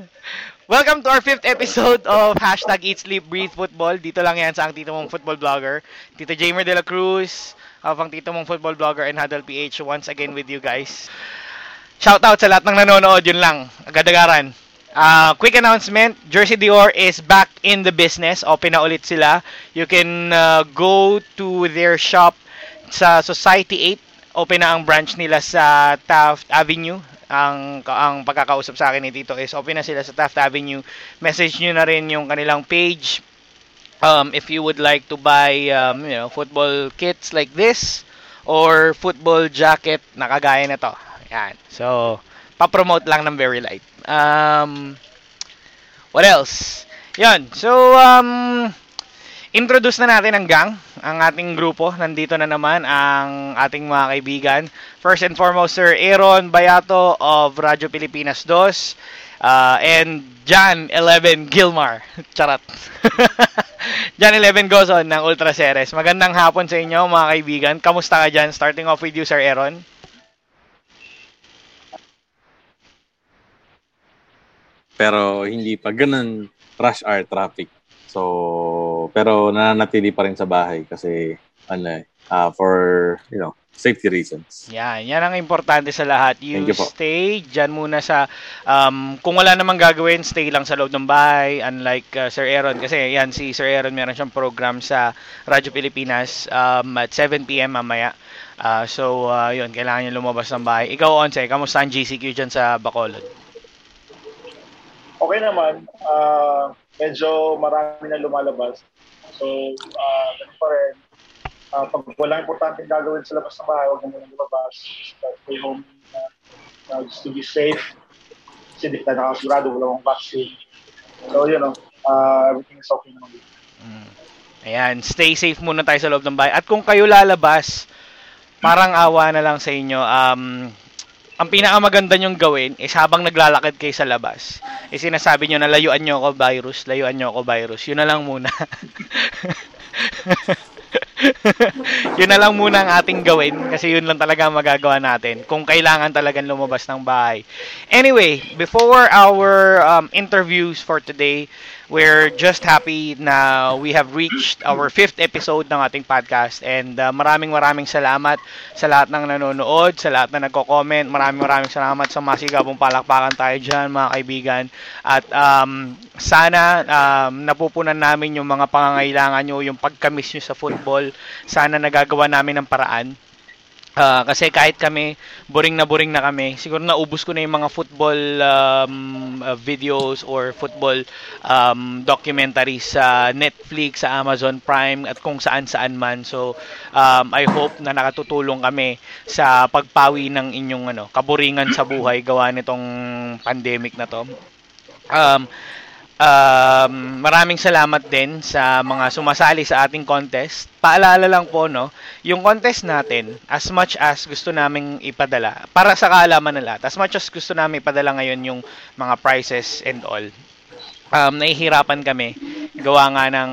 Welcome to our fifth episode of Hashtag Eat, Sleep, Breathe Football. Dito lang yan sa ang tito mong football blogger. Tito Jamer De La Cruz, ang tito mong football blogger and Huddle PH once again with you guys. Shout out sa lahat ng nanonood, yun lang. Agad-agaran. Uh, quick announcement, Jersey Dior is back in the business. Open na ulit sila. You can uh, go to their shop sa Society 8. Open na ang branch nila sa Taft Avenue. Ang ang pagkakausap sa akin ni Tito is open na sila sa Taft Avenue. Message nyo na rin yung kanilang page. Um, if you would like to buy um, you know, football kits like this or football jacket na kagaya na to. Yan. So, pa-promote lang ng Very Light. Um, what else? Yan. So, um, introduce na natin ang gang, ang ating grupo. Nandito na naman ang ating mga kaibigan. First and foremost, Sir Aaron Bayato of Radyo Pilipinas 2 uh, and John 11 Gilmar. Charot. John 11 Gozon ng Ultra Ceres. Magandang hapon sa inyo mga kaibigan. Kamusta ka dyan? Starting off with you, Sir Aaron. Pero hindi pa ganun rush hour traffic. So, pero nananatili pa rin sa bahay kasi ano uh, for, you know, safety reasons. Yan, yan ang importante sa lahat. You, you stay dyan muna sa, um, kung wala namang gagawin, stay lang sa loob ng bahay. Unlike uh, Sir Aaron, kasi yan si Sir Aaron, meron siyang program sa Radyo Pilipinas um, at 7pm mamaya. Uh, so, uh, yun, kailangan niya lumabas ng bahay. Ikaw, Onse, kamusta ang GCQ dyan sa Bacolod? Okay naman. Uh, medyo marami na lumalabas. So, uh, ganun pa rin. Uh, pag walang importanteng gagawin sa labas ng bahay, huwag muna lumabas. Stay home uh, uh, just to be safe. Kasi di ka nakasigurado, wala mong vaccine. So, you know, uh, everything is okay naman. Mm. Ayan, stay safe muna tayo sa loob ng bahay. At kung kayo lalabas, parang awa na lang sa inyo. Um, ang pinakamaganda nyong gawin is habang naglalakad kayo sa labas, is sinasabi nyo na layuan nyo ako virus, layuan nyo ako virus. Yun na lang muna. yun na lang muna ang ating gawin kasi yun lang talaga magagawa natin kung kailangan talagang lumabas ng bahay. Anyway, before our um, interviews for today, we're just happy na we have reached our fifth episode ng ating podcast and uh, maraming maraming salamat sa lahat ng nanonood, sa lahat na nagko-comment. Maraming maraming salamat sa masigabong palakpakan tayo dyan mga kaibigan. At um, sana um, napupunan namin yung mga pangangailangan nyo, yung pagkamis nyo sa football. Sana nagagawa namin ng paraan Uh, kasi kahit kami, boring na boring na kami, siguro naubos ko na yung mga football um, uh, videos or football um, documentaries sa Netflix, sa Amazon Prime, at kung saan-saan man. So, um, I hope na nakatutulong kami sa pagpawi ng inyong ano, kaburingan sa buhay gawa nitong pandemic na to. Um, Um, maraming salamat din sa mga sumasali sa ating contest. Paalala lang po, no, yung contest natin, as much as gusto naming ipadala, para sa kaalaman ng lahat, as much as gusto namin ipadala ngayon yung mga prizes and all, um, nahihirapan kami gawa nga ng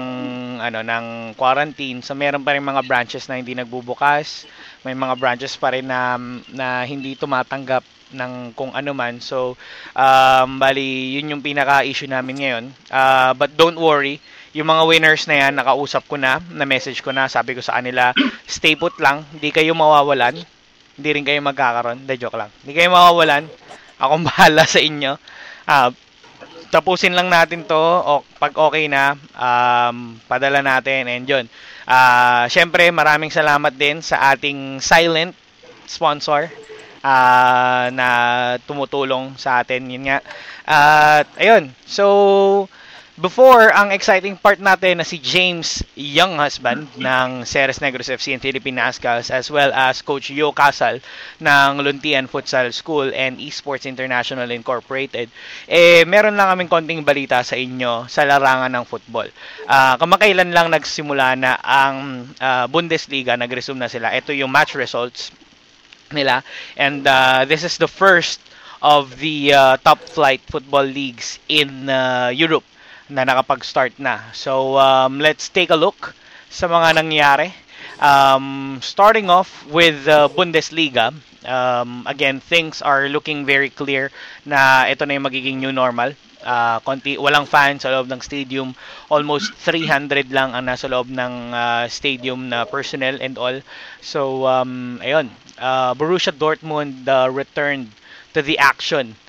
ano ng quarantine. So meron pa rin mga branches na hindi nagbubukas. May mga branches pa rin na, na hindi tumatanggap ng kung ano man. So, um, bali, yun yung pinaka-issue namin ngayon. Uh, but don't worry, yung mga winners na yan, nakausap ko na, na-message ko na, sabi ko sa kanila, stay put lang, hindi kayo mawawalan, hindi rin kayo magkakaroon, de joke lang, hindi kayo mawawalan, akong bahala sa inyo. Uh, tapusin lang natin to, o, pag okay na, um, padala natin, and yun. Uh, Siyempre, maraming salamat din sa ating silent sponsor uh, na tumutulong sa atin. Yun nga. At uh, ayun. So, before, ang exciting part natin na si James Young Husband ng Ceres Negros FC and Philippine Nascals as well as Coach Yo Casal ng Luntian Futsal School and Esports International Incorporated, eh, meron lang kaming konting balita sa inyo sa larangan ng football. Uh, kamakailan lang nagsimula na ang uh, Bundesliga, nag-resume na sila. Ito yung match results nila. And uh, this is the first of the uh, top flight football leagues in uh, Europe na nakapag-start na. So um, let's take a look sa mga nangyari. Um, starting off with uh, Bundesliga, um, again, things are looking very clear na ito na yung magiging new normal. Uh, konti, walang fans sa loob ng stadium. Almost 300 lang ang nasa loob ng uh, stadium na personnel and all. So, um, ayun. Uh, Borussia Dortmund uh, returned to the action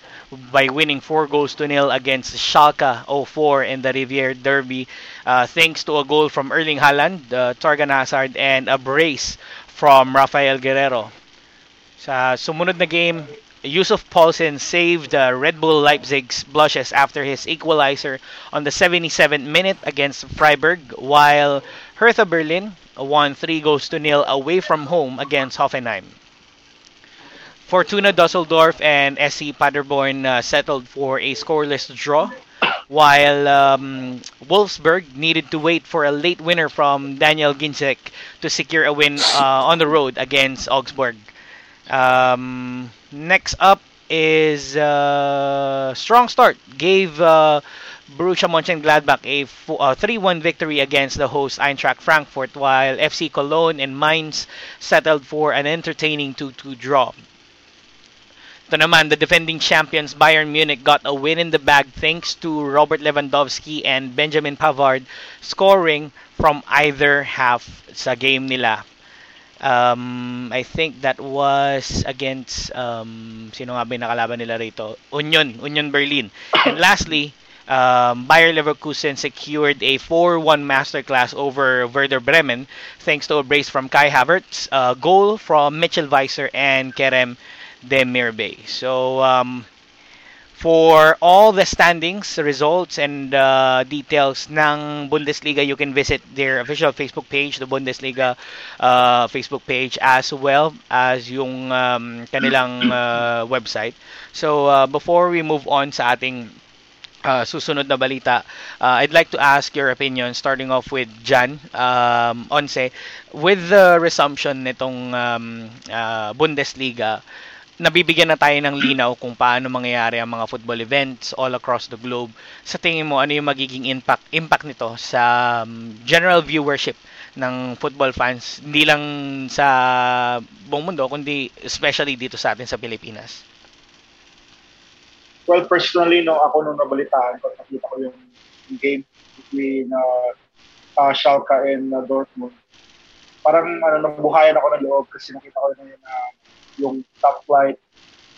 by winning 4 goals to nil against Schalke 04 in the Revier Derby uh, thanks to a goal from Erling Haaland, uh, Torgan Hazard, and a brace from Raphael Guerreiro. Sa sumunod na game, Yussuf Poulsen saved uh, Red Bull Leipzig's blushes after his equalizer on the 77th minute against Freiburg, while Hertha Berlin won 3 goals to nil away from home against Hoffenheim. Fortuna Dusseldorf and SC Paderborn uh, settled for a scoreless draw, while um, Wolfsburg needed to wait for a late winner from Daniel Ginczek to secure a win uh, on the road against Augsburg. Um, next up is uh, strong start gave uh, Borussia Mönchengladbach a 3-1 victory against the host Eintracht Frankfurt, while FC Cologne and Mainz settled for an entertaining 2-2 draw. Ito naman, the defending champions Bayern Munich got a win in the bag thanks to Robert Lewandowski and Benjamin Pavard scoring from either half sa game nila. Um, I think that was against um, sino nga ba yung nakalaban nila rito? Union, Union Berlin. And lastly, um, Bayer Leverkusen secured a 4-1 masterclass over Werder Bremen thanks to a brace from Kai Havertz, a goal from Mitchell Weiser and Kerem Demirbay. So, um, for all the standings, results, and uh, details ng Bundesliga, you can visit their official Facebook page, the Bundesliga uh, Facebook page, as well as yung um, kanilang uh, website. So, uh, before we move on sa ating uh, susunod na balita, uh, I'd like to ask your opinion, starting off with Jan um, Onse. With the resumption nitong um, uh, Bundesliga, nabibigyan na tayo ng linaw kung paano mangyayari ang mga football events all across the globe. Sa tingin mo, ano yung magiging impact impact nito sa um, general viewership ng football fans, hindi lang sa buong mundo, kundi especially dito sa atin sa Pilipinas? Well, personally, no, ako nung nabalitaan ko, nakita ko yung game between uh, uh, Schalke and uh, Dortmund. Parang ano, nabuhayan ako ng loob kasi nakita ko na yun uh, yung top flight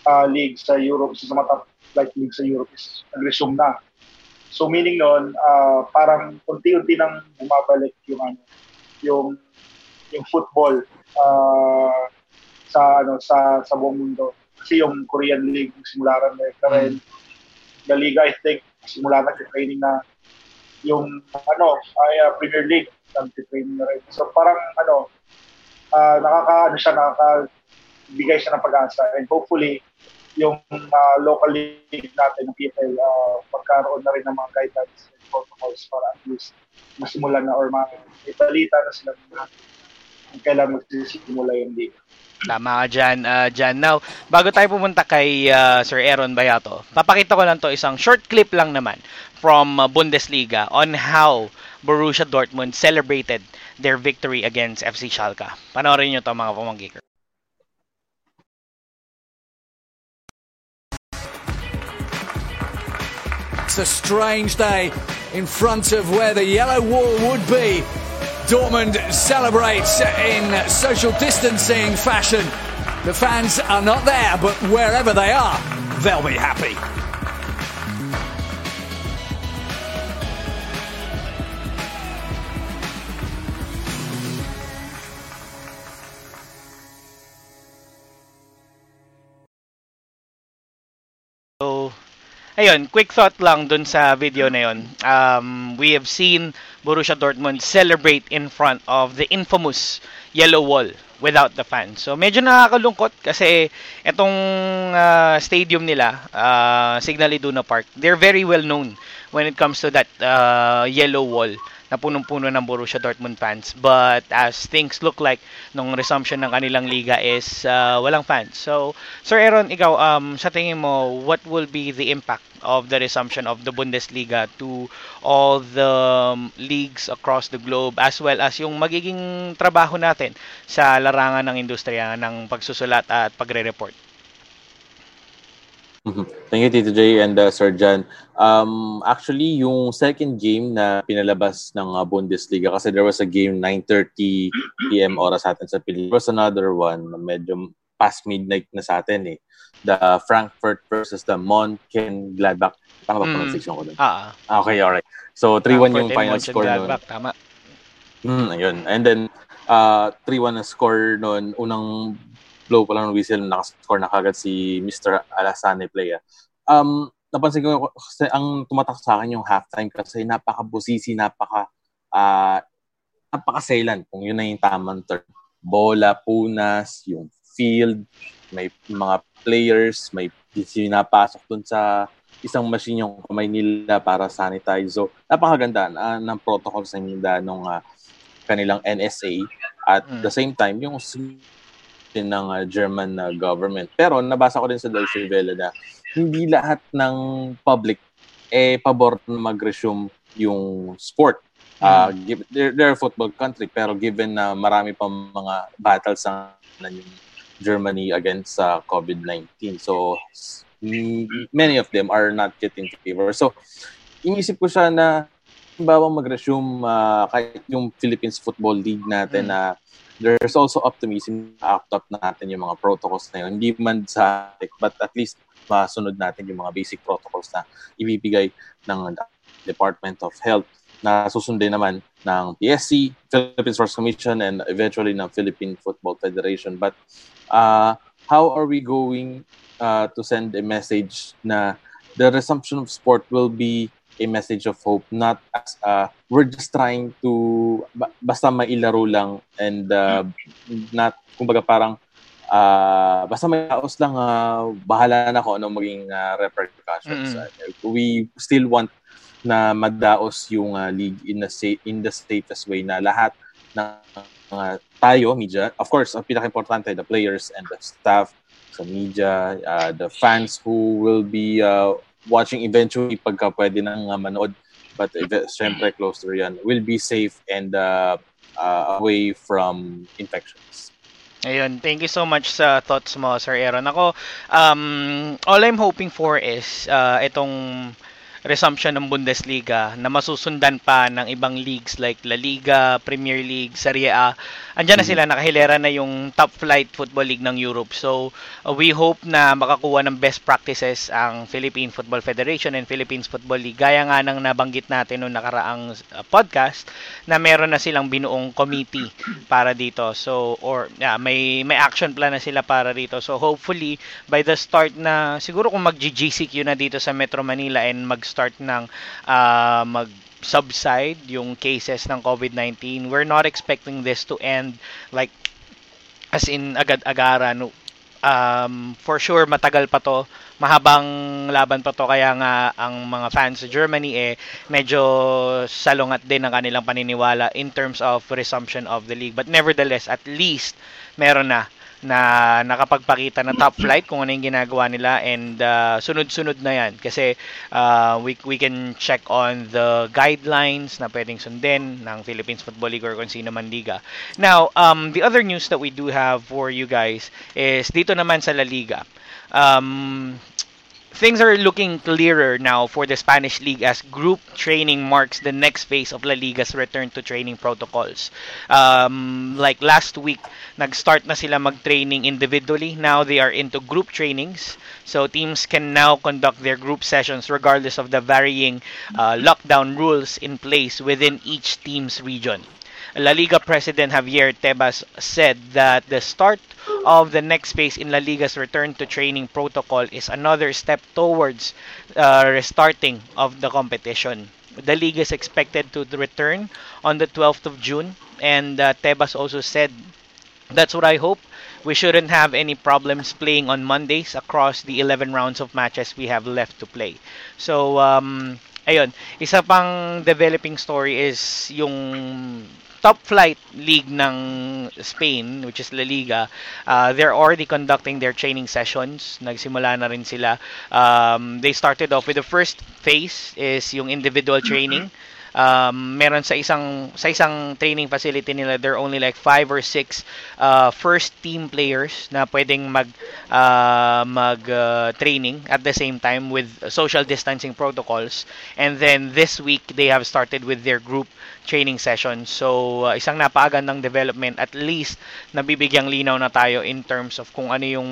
uh, league sa Europe, sa mga top flight league sa Europe is nag-resume na. So meaning noon, uh, parang unti-unti nang bumabalik yung ano, yung yung football uh, sa ano sa sa buong mundo. Kasi yung Korean League simula rin na rin. The Liga, I think, simula na training na yung ano, ay uh, Premier League nag-training na rin. So parang ano, uh, nakaka ano siya nakaka bigay siya ng pag-asa and hopefully yung uh, local league natin ng PFL uh, magkaroon na rin ng mga guidelines and protocols para at least masimulan na or maibalita na sila na kailan magsisimula yung league. Tama ka dyan, uh, dyan. Now, bago tayo pumunta kay uh, Sir Aaron Bayato, papakita ko lang to isang short clip lang naman from uh, Bundesliga on how Borussia Dortmund celebrated their victory against FC Schalke. Panoorin nyo to mga pamangkikers. It's a strange day in front of where the yellow wall would be. Dortmund celebrates in social distancing fashion. The fans are not there, but wherever they are, they'll be happy. Ayun, quick thought lang dun sa video na yun. Um, we have seen Borussia Dortmund celebrate in front of the infamous yellow wall without the fans. So medyo nakakalungkot kasi itong uh, stadium nila, uh, Signal Iduna Park, they're very well known when it comes to that uh, yellow wall na punong-puno ng Borussia Dortmund fans. But as things look like nung resumption ng kanilang liga is uh, walang fans. So, Sir Aaron, ikaw, um, sa tingin mo, what will be the impact of the resumption of the Bundesliga to all the um, leagues across the globe as well as yung magiging trabaho natin sa larangan ng industriya ng pagsusulat at pagre-report? Mhm. Thank you, Tito J and uh, Sir Jan. Um, actually, yung second game na pinalabas ng uh, Bundesliga, kasi there was a game 9.30 p.m. oras sa atin sa Pilipinas. There was another one na medyo past midnight na sa atin eh. The Frankfurt versus the Monken Gladbach. Tama ba Mm. pronunciation ko dun? Ah, Ah, Okay, alright. So, 3-1 yung final score. Mönchengladbach, Tama. Mm, ayun. And then, uh, 3-1 na score noon. Unang blow pa lang ng whistle, nakascore na kagad si Mr. Alassane Playa. Um, napansin ko, kasi ang tumatak sa akin yung halftime kasi napaka-busisi, napaka, uh, napaka-sailan, kung yun na yung tamang term. Bola, punas, yung field, may mga players, may sinapasok dun sa isang machine yung kamay nila para sanitize. So, napakaganda uh, ng protocol sa nila nung uh, kanilang NSA at Mm. the same time yung ng uh, German uh, government. Pero nabasa ko din sa Deutsche Welle na hindi lahat ng public eh pabor na mag-resume yung sport. Uh, give- they're, they're a football country pero given na marami pa mga battles sa na yung Germany against sa COVID-19. So many of them are not yet in favor. So inisip ko siya na halimbawa mag-resume uh, kahit yung Philippines Football League natin Mm. na there's also optimism na up natin yung mga protocols na yun. Hindi man sa but at least masunod natin yung mga basic protocols na ibibigay ng Department of Health na susundin naman ng PSC, Philippine Sports Commission, and eventually ng Philippine Football Federation. But uh, how are we going uh, to send a message na the resumption of sport will be a message of hope, not as uh, we're just trying to ba- basta mailaro lang and uh, not, kumbaga parang uh, basta may taos lang, uh, bahala na kung anong maging uh, repercussions. Mm. Uh, we still want na madaos yung uh, league in the sa- in the safest way na lahat ng uh, tayo media of course ang pinaka-importante the players and the staff sa media uh, the fans who will be uh, watching eventually pagka pwede nang uh, manood. But uh, syempre close to yan. Will be safe and uh, uh, away from infections. Ayun, thank you so much sa thoughts mo, Sir Aaron. Ako, um, all I'm hoping for is uh, itong resumption ng Bundesliga na masusundan pa ng ibang leagues like La Liga, Premier League, Serie A. Andiyan na Mhm. sila, nakahilera na yung top flight football league ng Europe. So, uh, we hope na makakuha ng best practices ang Philippine Football Federation and Philippines Football League. Gaya nga ng nabanggit natin noong nakaraang uh, podcast na meron na silang binuong committee para dito. So or yeah, may may action plan na sila para dito. So hopefully by the start na siguro kung mag-GCQ na dito sa Metro Manila and mag-start ng ah, mag subside yung cases ng COVID-19. We're not expecting this to end like as in agad-agaran. Um, for sure matagal pa to mahabang laban pa to kaya nga ang mga fans sa Germany eh medyo salungat din ang kanilang paniniwala in terms of resumption of the league but nevertheless at least meron na na nakapagpakita ng top flight kung ano yung ginagawa nila and uh, sunod-sunod na yan kasi uh, we, we can check on the guidelines na pwedeng sundin ng Philippines Football League or kung sino man liga. Now, um, the other news that we do have for you guys is dito naman sa La Liga. Um, things are looking clearer now for the Spanish league as group training marks the next phase of La Liga's return to training protocols. Um, like last week, nag-start na sila mag-training individually. Now they are into group trainings. So teams can now conduct their group sessions regardless of the varying uh, lockdown rules in place within each team's region. La Liga president Javier Tebas said that the start of the next phase in La Liga's return to training protocol is another step towards uh, restarting of the competition. The league is expected to return on the 12th of June, and uh, Tebas also said, "That's what I hope. We shouldn't have any problems playing on Mondays across the 11 rounds of matches we have left to play." So, um, ayun, isa pang developing story is yung top flight league ng Spain, which is La Liga, uh, they're already conducting their training sessions. Nagsimula na rin sila. Um, they started off with the first phase is yung individual training. um, meron sa isang sa isang training facility nila there are only like five or six uh, first team players na pwedeng mag uh, mag uh, training at the same time with social distancing protocols and then this week they have started with their group training session so uh, isang napakagandang development at least nabibigyang linaw na tayo in terms of kung ano yung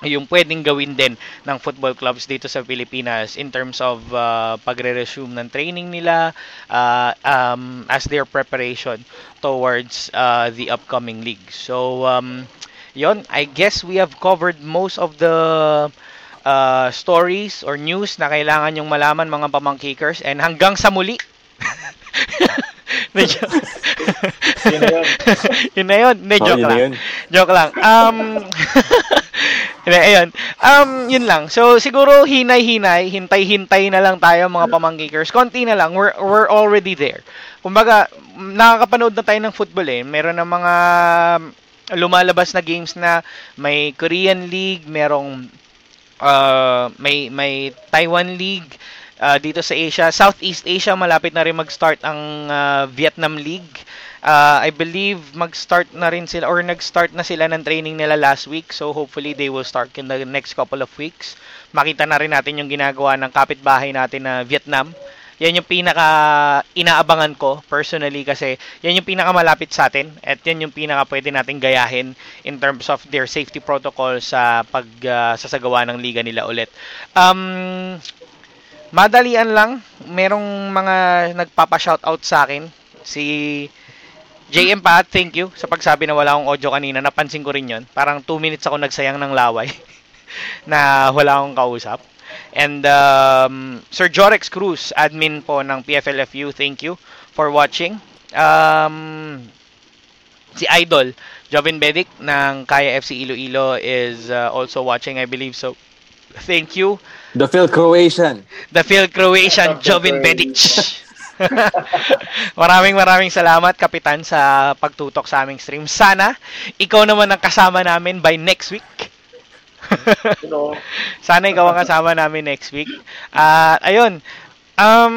yung pwedeng gawin din ng football clubs dito sa Pilipinas in terms of uh, pagre-resume ng training nila uh, um, as their preparation towards uh, the upcoming league. So, um, yon I guess we have covered most of the uh, stories or news na kailangan yung malaman mga pamangkikers and hanggang sa muli. Medyo. Yun na yun. yun na yun. Hindi, Oh, joke lang. yun. Joke lang. Um, ayun. Um, yun lang. So, siguro hinay-hinay, hintay-hintay na lang tayo mga pamangkikers. Konti na lang. We're, we're already there. Kumbaga, nakakapanood na tayo ng football eh. Meron ng mga lumalabas na games na may Korean League, merong uh, may may Taiwan League uh, dito sa Asia, Southeast Asia malapit na rin mag-start ang uh, Vietnam League. Uh, I believe mag-start na rin sila or nag-start na sila ng training nila last week. So hopefully they will start in the next couple of weeks. Makita na rin natin yung ginagawa ng kapitbahay natin na Vietnam. Yan yung pinaka inaabangan ko personally kasi yan yung pinaka malapit sa atin at yan yung pinaka pwede natin gayahin in terms of their safety protocol sa pag uh, ng liga nila ulit. Um, madalian lang, merong mga nagpapa-shoutout sa akin. Si JM Pat, thank you sa pagsabi na wala akong audio kanina. Napansin ko rin yon. Parang 2 minutes ako nagsayang ng laway na wala akong kausap. And um, Sir Jorex Cruz, admin po ng PFLFU, thank you for watching. Um, si Idol, Jovin Bedic ng Kaya FC Iloilo is uh, also watching, I believe so. Thank you. The Phil Croatian. The Phil Croatian Phil Jovin Croatian. Bedic. maraming maraming salamat kapitan sa pagtutok sa aming stream. Sana ikaw naman ang kasama namin by next week. Sana ikaw ang kasama namin next week. At ayun, um,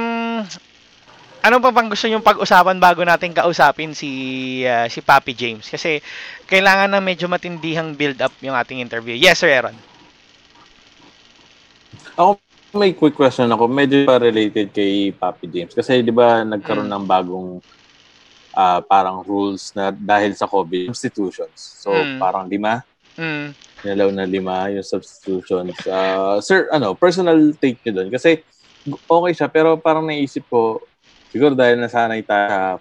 ano pa bang gusto nyong pag-usapan bago natin kausapin si ah, si Papi James? Kasi kailangan na medyo matindihang build up yung ating interview. Yes, Sir Aaron. Ako, may quick question ako. Medyo pa related kay Papi James. Kasi di ba nagkaroon ng bagong ah, parang rules na dahil sa COVID, substitutions. So, Mm. parang lima. Mm. Nalaw na lima yung substitutions. Ah, sir, ano, personal take nyo doon. Kasi okay siya, pero parang naisip ko, siguro dahil nasanay tayo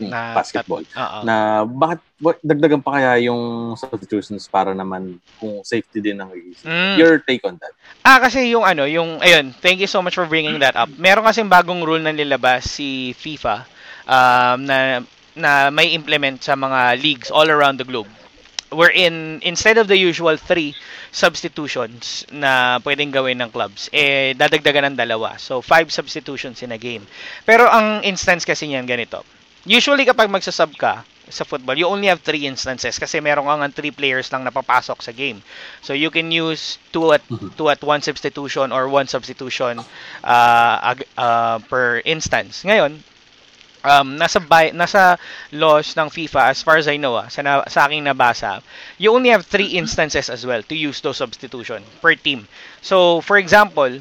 Na- basketball, Oo. na bakit what, dagdagan pa kaya yung substitutions para naman kung safety din ang iisip. Mm. Your take on that? Ah, kasi yung ano, yung, ayun, thank you so much for bringing that up. Meron kasing bagong rule na nilabas si FIFA um, na, na may implement sa mga leagues all around the globe. Wherein, instead of the usual three substitutions na pwedeng gawin ng clubs, eh, dadagdagan ng dalawa. So, five substitutions in a game. Pero ang instance kasi niyan ganito. Usually kapag magsasub ka sa football, you only have three instances kasi meron kang three players lang napapasok sa game. So you can use two at two at one substitution or one substitution uh, uh, per instance. Ngayon, um, nasa bi- nasa laws ng FIFA as far as I know ah, sa, na- sa aking nabasa, you only have three instances as well to use those substitution per team. So for example,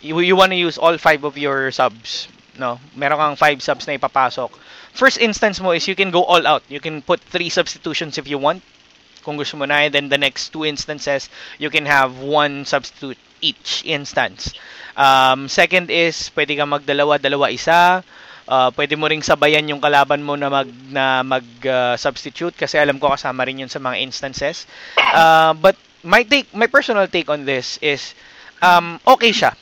you, you want to use all five of your subs, no? Meron kang five subs na ipapasok. First instance mo is you can go all out. You can put three substitutions if you want. Kung gusto mo na, then the next two instances, you can have one substitute each instance. Um, second is, pwede kang magdalawa, dalawa isa. Uh, pwede mo ring sabayan yung kalaban mo na mag na mag uh, substitute kasi alam ko kasama rin yun sa mga instances. Uh, but my take, my personal take on this is um, okay siya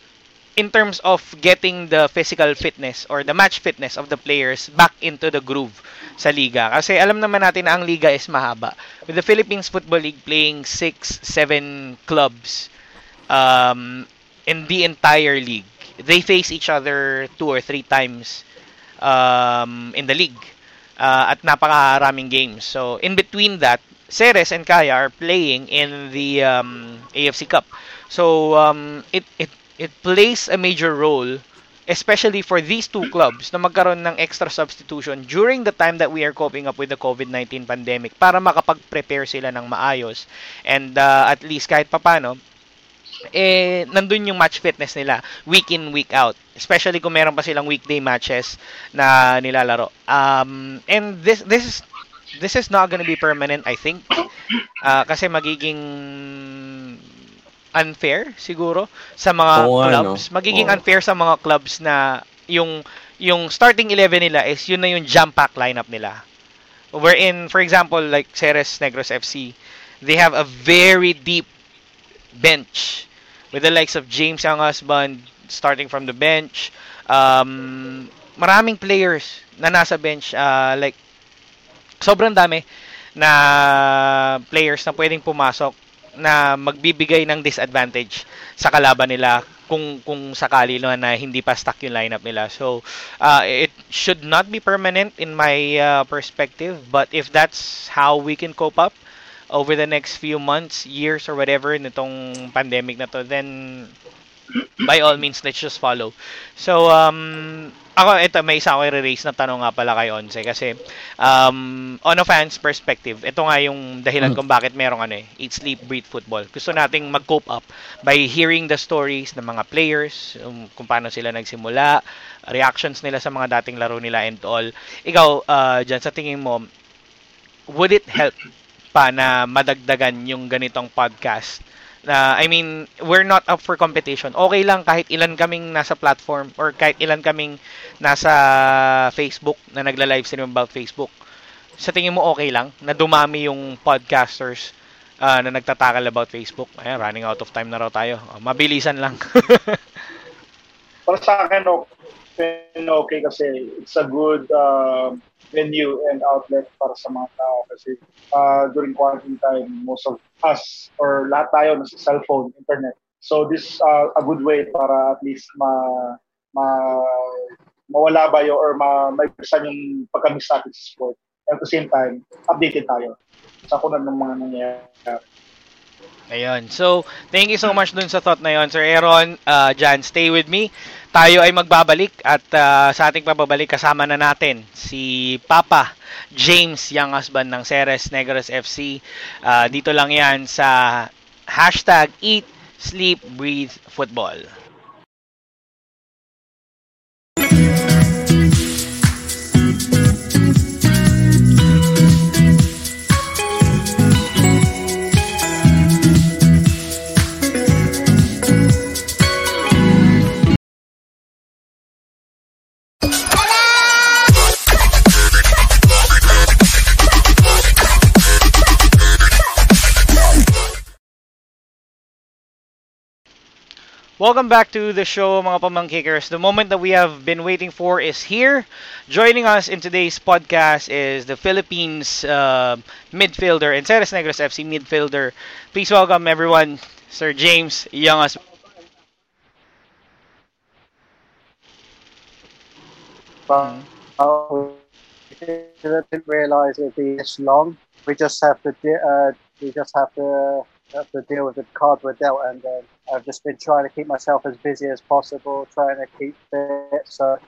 in terms of getting the physical fitness or the match fitness of the players back into the groove sa liga. Kasi alam naman natin na ang liga is mahaba. With the Philippines Football League playing 6, 7 clubs um, in the entire league, they face each other two or three times um, in the league uh, at napakaraming games. So, in between that, Ceres and Kaya are playing in the um, AFC Cup. So, um, it, it, it plays a major role especially for these two clubs na magkaroon ng extra substitution during the time that we are coping up with the COVID-19 pandemic para makapag-prepare sila ng maayos. And uh, at least kahit papano eh nandun yung match fitness nila week in week out. Especially kung meron pa silang weekday matches na nilalaro. Um and this this is this is not gonna be permanent I think. Uh, kasi magiging unfair siguro sa mga Oo clubs no? magiging Oo. unfair sa mga clubs na yung yung starting 11 nila is yun na yung jump pack lineup nila wherein for example like Ceres Negros FC they have a very deep bench with the likes of James Young Husband starting from the bench. Um, maraming players na nasa bench uh, like sobrang dami na players na pwedeng pumasok na magbibigay ng disadvantage sa kalaban nila kung kung sakali no, na hindi pa stuck yung lineup nila. So, uh, it should not be permanent in my uh, perspective, but if that's how we can cope up over the next few months, years or whatever nitong pandemic na to, then by all means let's just follow. So um ako ito may isa ako i-raise na tanong nga pala kay Onse kasi um on a fan's perspective, ito nga yung dahilan kung bakit merong ano eh, eat sleep breathe football. Gusto nating mag-cope up by hearing the stories ng mga players, um, kung paano sila nagsimula, reactions nila sa mga dating laro nila and all. Ikaw uh, dyan sa tingin mo would it help pa na madagdagan yung ganitong podcast. Na I mean, we're not up for competition. Okay lang kahit ilan kaming nasa platform or kahit ilan kaming nasa Facebook na nagla-live stream about Facebook. Sa tingin mo okay lang na dumami yung podcasters ah, na nagtatakal about Facebook? Ayan, running out of time na raw tayo. Oh, mabilisan lang. Para sa akin, okay, okay kasi it's a good uh, venue and outlet para sa mga tao kasi uh, during quarantine time, most of us or lahat tayo nasa cellphone, internet. So this uh, a good way para at least ma, ma mawala ba yun or ma maipisan yung pagkamis natin sa sport. At the same time, updated tayo sa kung ano mga nangyayari. Ayun. So, thank you so much dun sa thought na yon, Sir Aaron. Uh, Jan, stay with me. Tayo ay magbabalik at uh, sa ating pababalik kasama na natin si Papa James, young husband ng Ceres Negros FC. Uh, dito lang yan sa hashtag Eat, Sleep, Breathe, Football. Welcome back to the show, mga pamangkikers. The moment that we have been waiting for is here. Joining us in today's podcast is the Philippines uh, midfielder and Ceres Negros FC midfielder. Please welcome everyone, Sir James Younghusband. but uh, we didn't realize it'd be this long. We just have to uh, we just have to have to deal with the cards we're dealt, and uh, I've just been trying to keep myself as busy as possible, trying to keep fit. So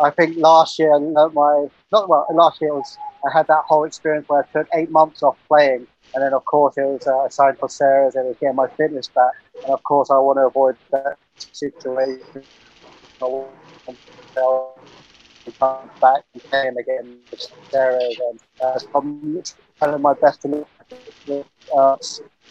I think last year, my not well, last year was I had that whole experience where I took eight months off playing, and then of course it was uh, signed for Ceres and it was getting my fitness back, and of course I want to avoid that situation. Come back and playing again with Ceres, and uh, I'm trying my best to uh,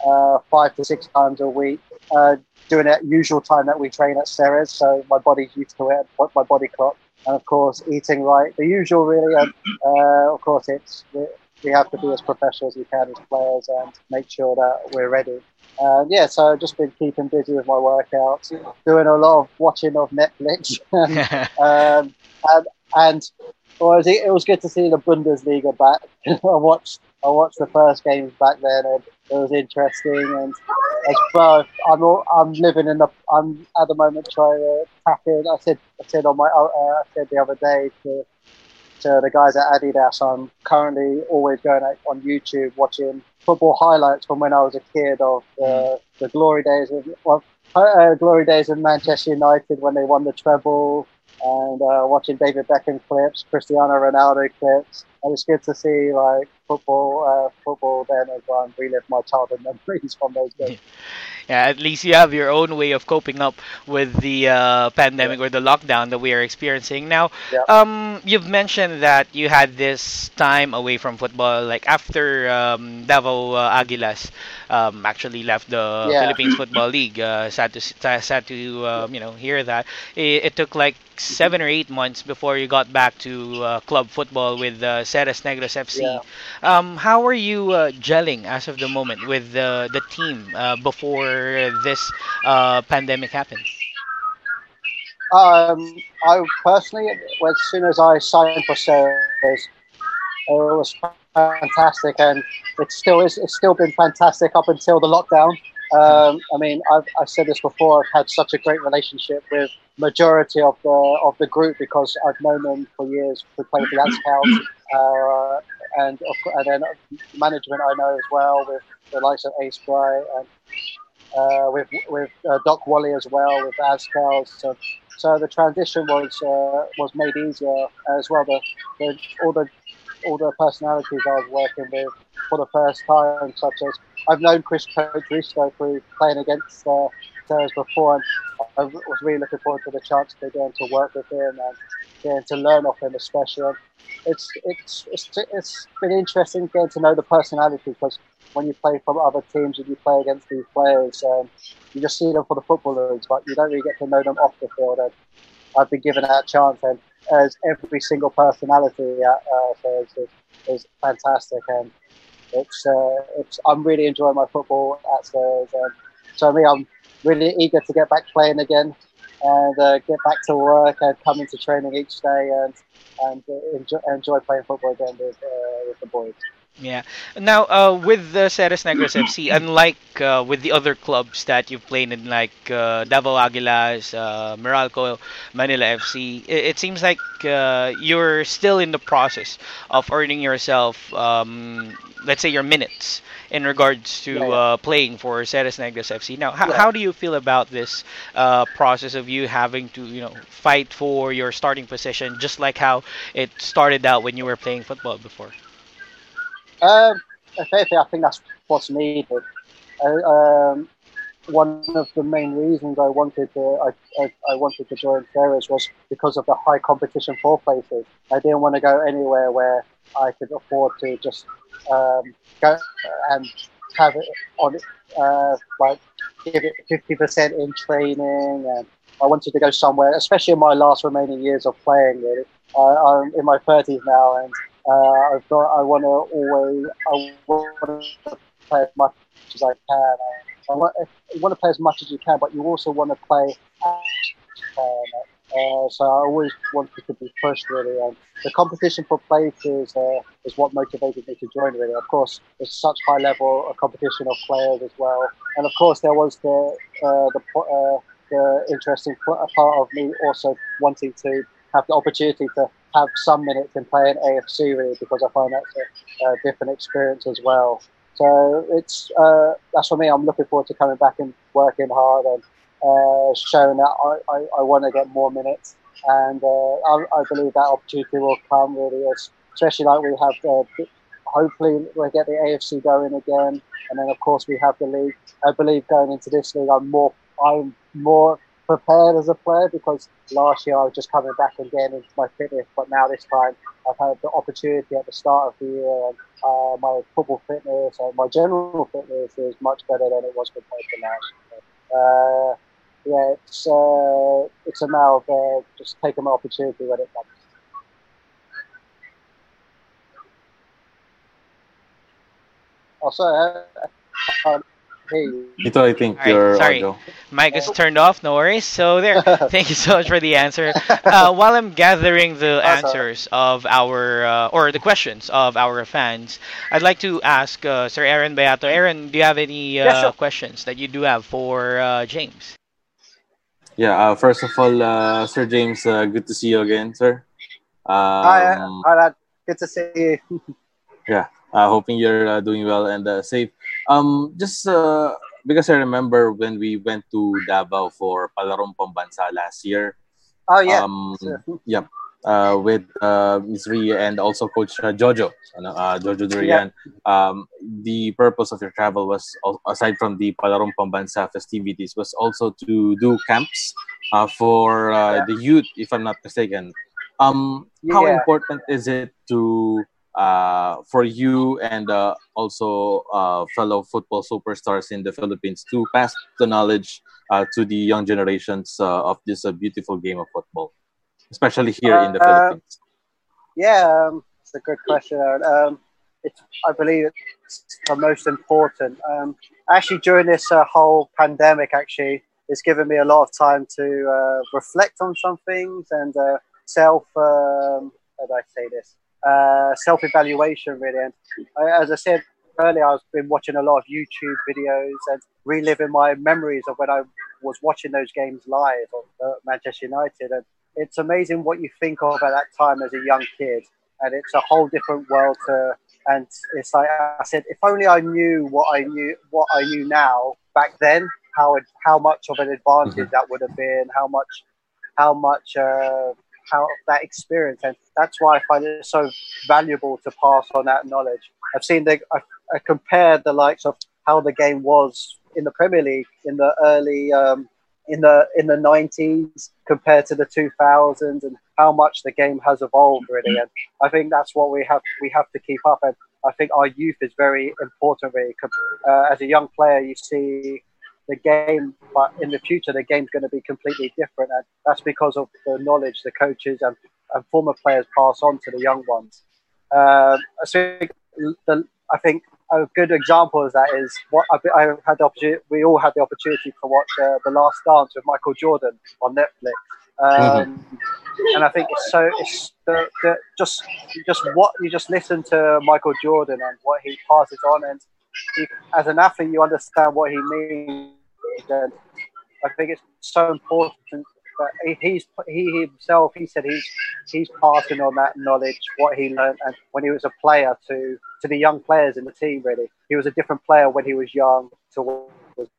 uh, five to six times a week, uh, doing it usual time that we train at Ceres, so my body's used to it, what my body clock, and of course eating right, the usual really. And, uh, of course, it's we, we have to be as professional as we can as players and make sure that we're ready. And yeah, so I've just been keeping busy with my workouts, doing a lot of watching of Netflix, um, and and well, it was, it was good to see the Bundesliga back. I watched I watched the first games back then, and it was interesting. And as well, I'm all, I'm living in the I'm at the moment trying to tap in. I said I said on my uh, I said the other day to to the guys at Adidas. I'm currently always going out on YouTube watching football highlights from when I was a kid of the, the glory days of well, uh, glory days of Manchester United when they won the treble. And uh, watching David Beckham clips, Cristiano Ronaldo clips, and it's good to see like football, uh, football then as well, and relive my childhood memories from those days. Yeah, at least you have your own way of coping up with the uh, pandemic or the lockdown that we are experiencing now. Yeah. Um, you've mentioned that you had this time away from football, like after um, Davao uh, Aguilas um, actually left the Yeah. Philippines Football League. Uh, sad to sad to um, you know hear that. It, it took like seven or eight months before you got back to uh, club football with uh, Ceres Negros FC. Yeah. Um, how are you uh, gelling as of the moment with the the team uh, before this uh, pandemic happened? Um, I personally, as soon as I signed for Ceres, it was fantastic, and it still is. It's still been fantastic up until the lockdown. Um, I mean, I've, I've said this before. I've had such a great relationship with majority of the of the group because I've known them for years. We played for the Scouts, uh, and and then management I know as well with the likes of Ace and uh, with with uh, Doc Wally as well with Azkal. So so the transition was uh, was made easier as well. The, the all the all the personalities I was working with for the first time, such as I've known Chris Coach Risto through playing against uh, Ceres before, and I was really looking forward to the chance to getting to work with him and to learn off him, especially. It's it's it's it's been interesting getting to know the personality because when you play from other teams and you play against these players, um, you just see them for the footballers, but you don't really get to know them off the field. And I've been given that chance, and as every single personality at uh, is, is fantastic, and it's uh, it's I'm really enjoying my football at Spurs, and so me, I'm really eager to get back playing again and uh, get back to work and come into training each day and and enjoy, enjoy playing football again with uh, with the boys. Yeah. Now, uh, with the Ceres Negros FC, unlike uh, with the other clubs that you've played in, like uh, Davao Aguilas, uh, Meralco, Manila FC, it, it seems like uh, you're still in the process of earning yourself, um, let's say, your minutes in regards to Yeah, yeah. uh, playing for Ceres Negros FC. Now, how, Yeah. how do you feel about this uh, process of you having to, you know, fight for your starting position, just like how it started out when you were playing football before? Um, I think that's what's needed. Uh, um, one of the main reasons I wanted to I, I, I wanted to join Ceres was because of the high competition for places. I didn't want to go anywhere where I could afford to just um, go and have it on uh, like give it fifty percent in training, and I wanted to go somewhere, especially in my last remaining years of playing. Really, uh, I'm in my thirties now, and uh, I've got I want to always I want to play as much as I can. I want, you want to play as much as you can, but you also want to play. Uh, so I always wanted to be pushed really, and the competition for places uh, is what motivated me to join. Really, of course, it's such high level of competition of players as well, and of course there was the uh, the uh, the interesting part of me also wanting to have the opportunity to have some minutes and play in playing AFC really because I find that's a, a different experience as well. So it's uh, that's for me. I'm looking forward to coming back and working hard and uh, showing that I, I, I want to get more minutes. And uh, I, I believe that opportunity will come really, especially like we have. Uh, hopefully we'll get the AFC going again, and then of course we have the league. I believe going into this league, I'm more I'm more prepared as a player because last year I was just coming back and getting into my fitness, but now this time I've had the opportunity at the start of the year, and uh, my football fitness and my general fitness is much better than it was compared to last year. Uh, yeah, it's uh, it's a matter of uh, just taking my opportunity when it comes. Oh, sorry, I, I can't hear you. Ito, I think, Alright, your sorry. audio. Mic is turned off, no worries. So there, thank you so much for the answer. Uh, while I'm gathering the Awesome. answers of our uh, or the questions of our fans, I'd like to ask uh, Sir Aaron Beato. Aaron, do you have any uh, Yeah, sure. questions that you do have for uh, James? Yeah, uh, first of all, uh, Sir James, uh, good to see you again, sir. Um, Hi, hi. Good to see you. uh, hoping you're uh, doing well and uh, safe. Um, just uh, because I remember when we went to Davao for Palarong Pambansa last year, Oh yeah. Um, yeah. Uh, with uh, Ms. Ria and also Coach uh, Jojo, uh, Jojo Durian. Um, the purpose of your travel was, aside from the Palarong Pambansa festivities, was also to do camps uh, for uh, Yeah. the youth, if I'm not mistaken. Um, how Yeah. important is it to uh, for you and uh, also uh, fellow football superstars in the Philippines to pass the knowledge uh, to the young generations uh, of this uh, beautiful game of football, especially here in the Philippines? Yeah, um, it's a good question. Um, it's, I believe it's the most important. Um, actually, during this uh, whole pandemic, actually, it's given me a lot of time to uh, reflect on some things and uh, self. Um, how do I say this? Uh, self-evaluation, really. And I, as I said earlier, I've been watching a lot of YouTube videos and reliving my memories of when I was watching those games live of uh, Manchester United. And it's amazing what you think of at that time as a young kid, and it's a whole different world to. And it's like I said, if only I knew what I knew, what I knew now back then, how how much of an advantage that would have been, how much, how much, uh, how that experience, and that's why I find it so valuable to pass on that knowledge. I've seen the, I, I compared the likes of how the game was in the Premier League in the early um, in the in the 90s compared to the 2000s and how much the game has evolved really. And I think that's what we have we have to keep up. And I think our youth is very important really. Uh, as a young player you see the game but in the future the game's going to be completely different and that's because of the knowledge the coaches and, and former players pass on to the young ones um, I think the, I think a good example of that is what I, I had the opportunity. We all had the opportunity to watch uh, the Last Dance with Michael Jordan on Netflix, um, and I think it's so it's the, the, just just what you just listen to Michael Jordan and what he passes on, and you, as an athlete, you understand what he means. And I think it's so important that he, he's he himself. He said he's he's passing on that knowledge, what he learned, and when he was a player to to the young players in the team. Really, he was a different player when he was young to was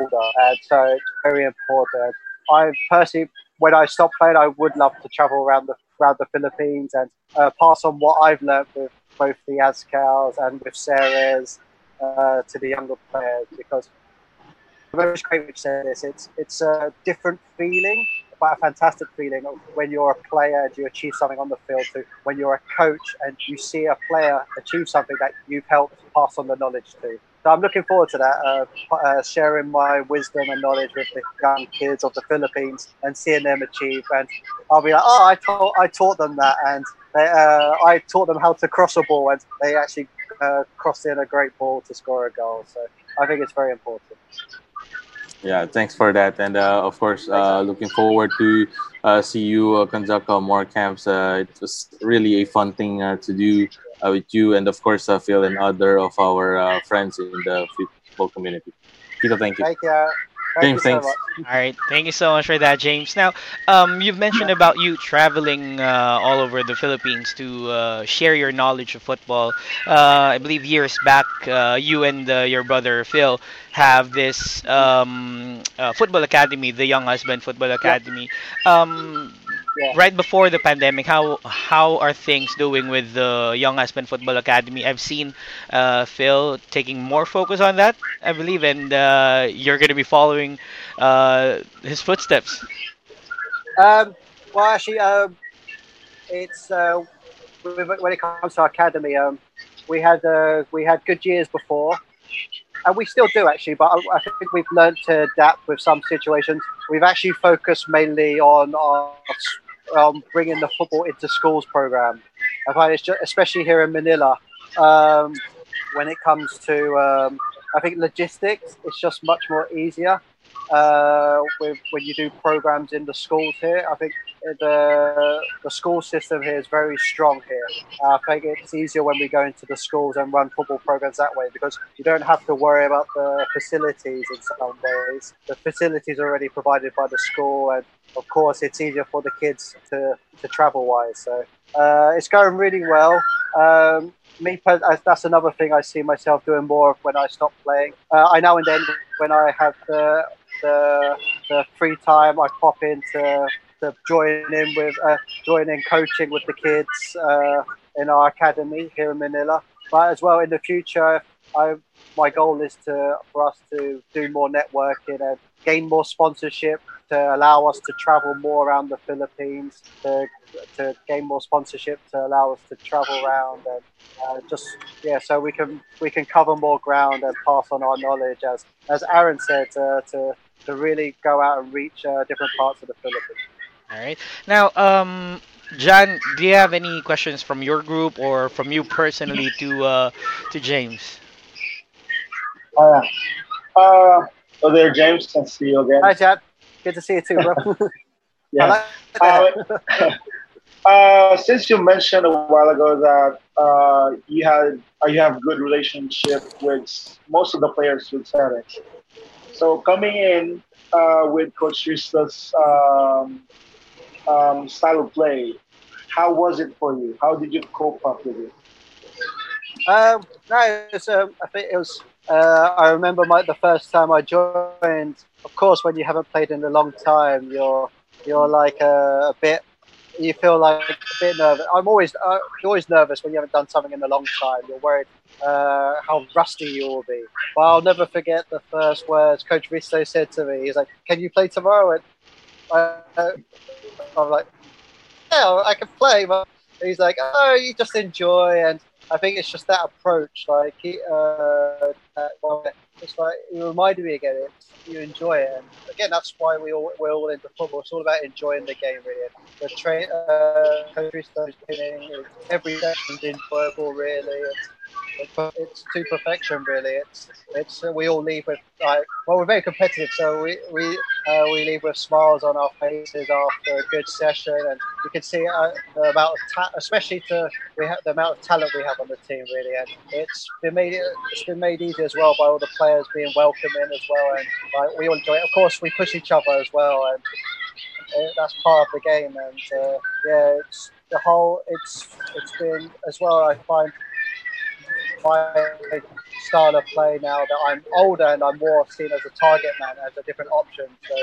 older, and so it's very important. I personally, when I stop playing, I would love to travel around the around the Philippines and uh, pass on what I've learned with both the Azkals and with Ceres uh, to the younger players because. Great to say this. It's it's a different feeling, but a fantastic feeling when you're a player and you achieve something on the field to when you're a coach and you see a player achieve something that you've helped pass on the knowledge to. So I'm looking forward to that, uh, uh, sharing my wisdom and knowledge with the young kids of the Philippines and seeing them achieve. And I'll be like, oh, I taught I taught them that, and they, uh, I taught them how to cross a ball, and they actually uh, crossed in a great ball to score a goal. So I think it's very important. Yeah, thanks for that, and uh, of course, uh, looking forward to uh, see you uh, conduct uh, more camps. Uh, it was really a fun thing to do with you, and of course, Phil and other of our friends in the football community. Tito, thank you. Thank you. James, you so thanks. All right, thank you so much for that, James. Now, um, you've mentioned about you traveling uh, all over the Philippines to uh, share your knowledge of football. Uh, I believe years back, uh, you and uh, your brother Phil have this um, uh, football academy, the Younghusband Football Academy. Um, Yeah. Right before the pandemic, how how are things doing with the Younghusband Football Academy? I've seen uh, Phil taking more focus on that, I believe, and uh, you're going to be following uh, his footsteps. Um, well, actually, um, it's uh, when it comes to our academy, um, we had uh, we had good years before, and we still do actually. But I, I think we've learned to adapt with some situations. We've actually focused mainly on um, bringing the football into schools program. I find it's just, especially here in Manila, um, when it comes to um, I think logistics, it's just much more easier uh, with when you do programs in the schools here. I think the the school system here is very strong here. Uh, I think it's easier when we go into the schools and run football programs that way because you don't have to worry about the facilities in some ways. The facilities are already provided by the school, and of course, it's easier for the kids to, to travel wise. So uh, it's going really well. Um, me, uh, that's another thing I see myself doing more of when I stop playing. Uh, I now and then, when I have the, the the free time, I pop into to join in with uh, join in coaching with the kids uh, in our academy here in Manila. But as well in the future, I my goal is to for us to do more networking and gain more sponsorship to allow us to travel more around the Philippines, to, to gain more sponsorship to allow us to travel around and uh, just yeah, so we can we can cover more ground and pass on our knowledge as as Aaron said uh, to to really go out and reach uh, different parts of the Philippines. All right. Now, um, John, do you have any questions from your group or from you personally to uh, to James? Uh, uh, oh, there, James. Nice to see you again. Hi, Chad. Good to see you too, bro. Yeah. Like Uh, uh, since you mentioned a while ago that uh, you had uh, you have good relationship with most of the players with Ceres, so coming in uh, with Coach Risto's um, um, style of play, how was it for you? How did you cope up with it? Um, no, it was, um, I think it was. Uh, I remember my the first time I joined. Of course, when you haven't played in a long time, you're you're like a, a bit. You feel like a bit nervous. I'm always uh, always nervous when you haven't done something in a long time. You're worried uh, how rusty you will be. But I'll never forget the first words Coach Risto said to me. He's like, "Can you play tomorrow?" I, I'm like, "Yeah, I can play." But he's like, "Oh, you just enjoy." And I think it's just that approach. Like, he, uh, it's like it reminded me again. You enjoy it, and again, that's why we all we're all into football. It's all about enjoying the game, really. The train, uh, Coach Risto's training, every session's enjoyable, really. It's, it's, to perfection, really. It's it's we all leave with like well, we're very competitive, so we we uh, we leave with smiles on our faces after a good session, and you can see uh, the amount of ta- especially to we have the amount of talent we have on the team, really, and it's been made it's been made easy as well by all the players being welcoming as well, and like we all enjoy it. Of course, we push each other as well, and uh, that's part of the game, and uh, yeah, it's the whole it's it's been as well. I find my style of play now that I'm older and I'm more seen as a target man, as a different option. So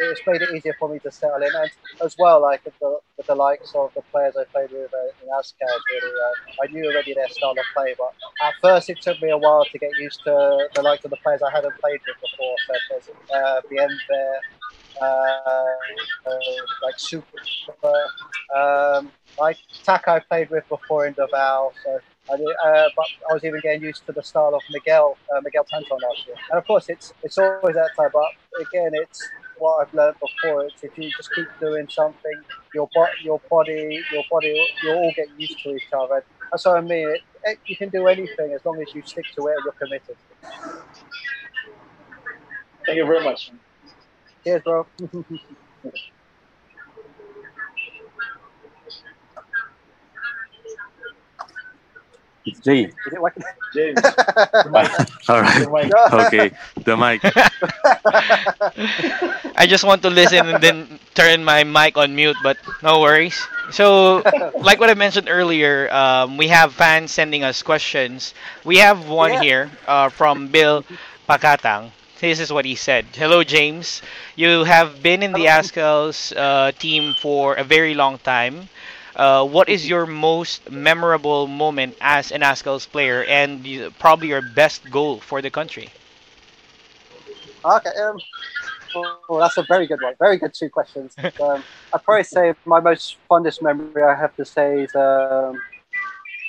it's made it easier for me to settle in, and as well, like with the, with the likes of the players I played with uh, in Azkals, really, uh, I knew already their style of play. But at first, it took me a while to get used to the likes of the players I hadn't played with before, such as uh, Bienve, uh, uh, like Super, um, like Tak I played with before in Davao. So I uh, but I was even getting used to the style of Miguel uh, Miguel Tanton last year. And of course, it's it's always that time. But again, it's what I've learned before. It's if you just keep doing something, your bo- your body your body you'll all get used to each other. And that's what I mean. It, it, you can do anything as long as you stick to it and you're committed. Thank you very much. Cheers, bro. It's Jay. Is it like- James, the mic, All right. the mic. Okay. The mic. I just want to listen and then turn my mic on mute, but no worries. So, like what I mentioned earlier, um, we have fans sending us questions. We have one Yeah. here uh, from Bill Pakatang. This is what he said. Hello, James. You have been in the Hello. Azkals uh, team for a very long time. Uh, what is your most memorable moment as an Azkals player and probably your best goal for the country? Okay. Um, well, that's a very good one. Very good two questions. Um, I'd probably say my most fondest memory I have to say is um,